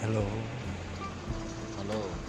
Hello. Hello.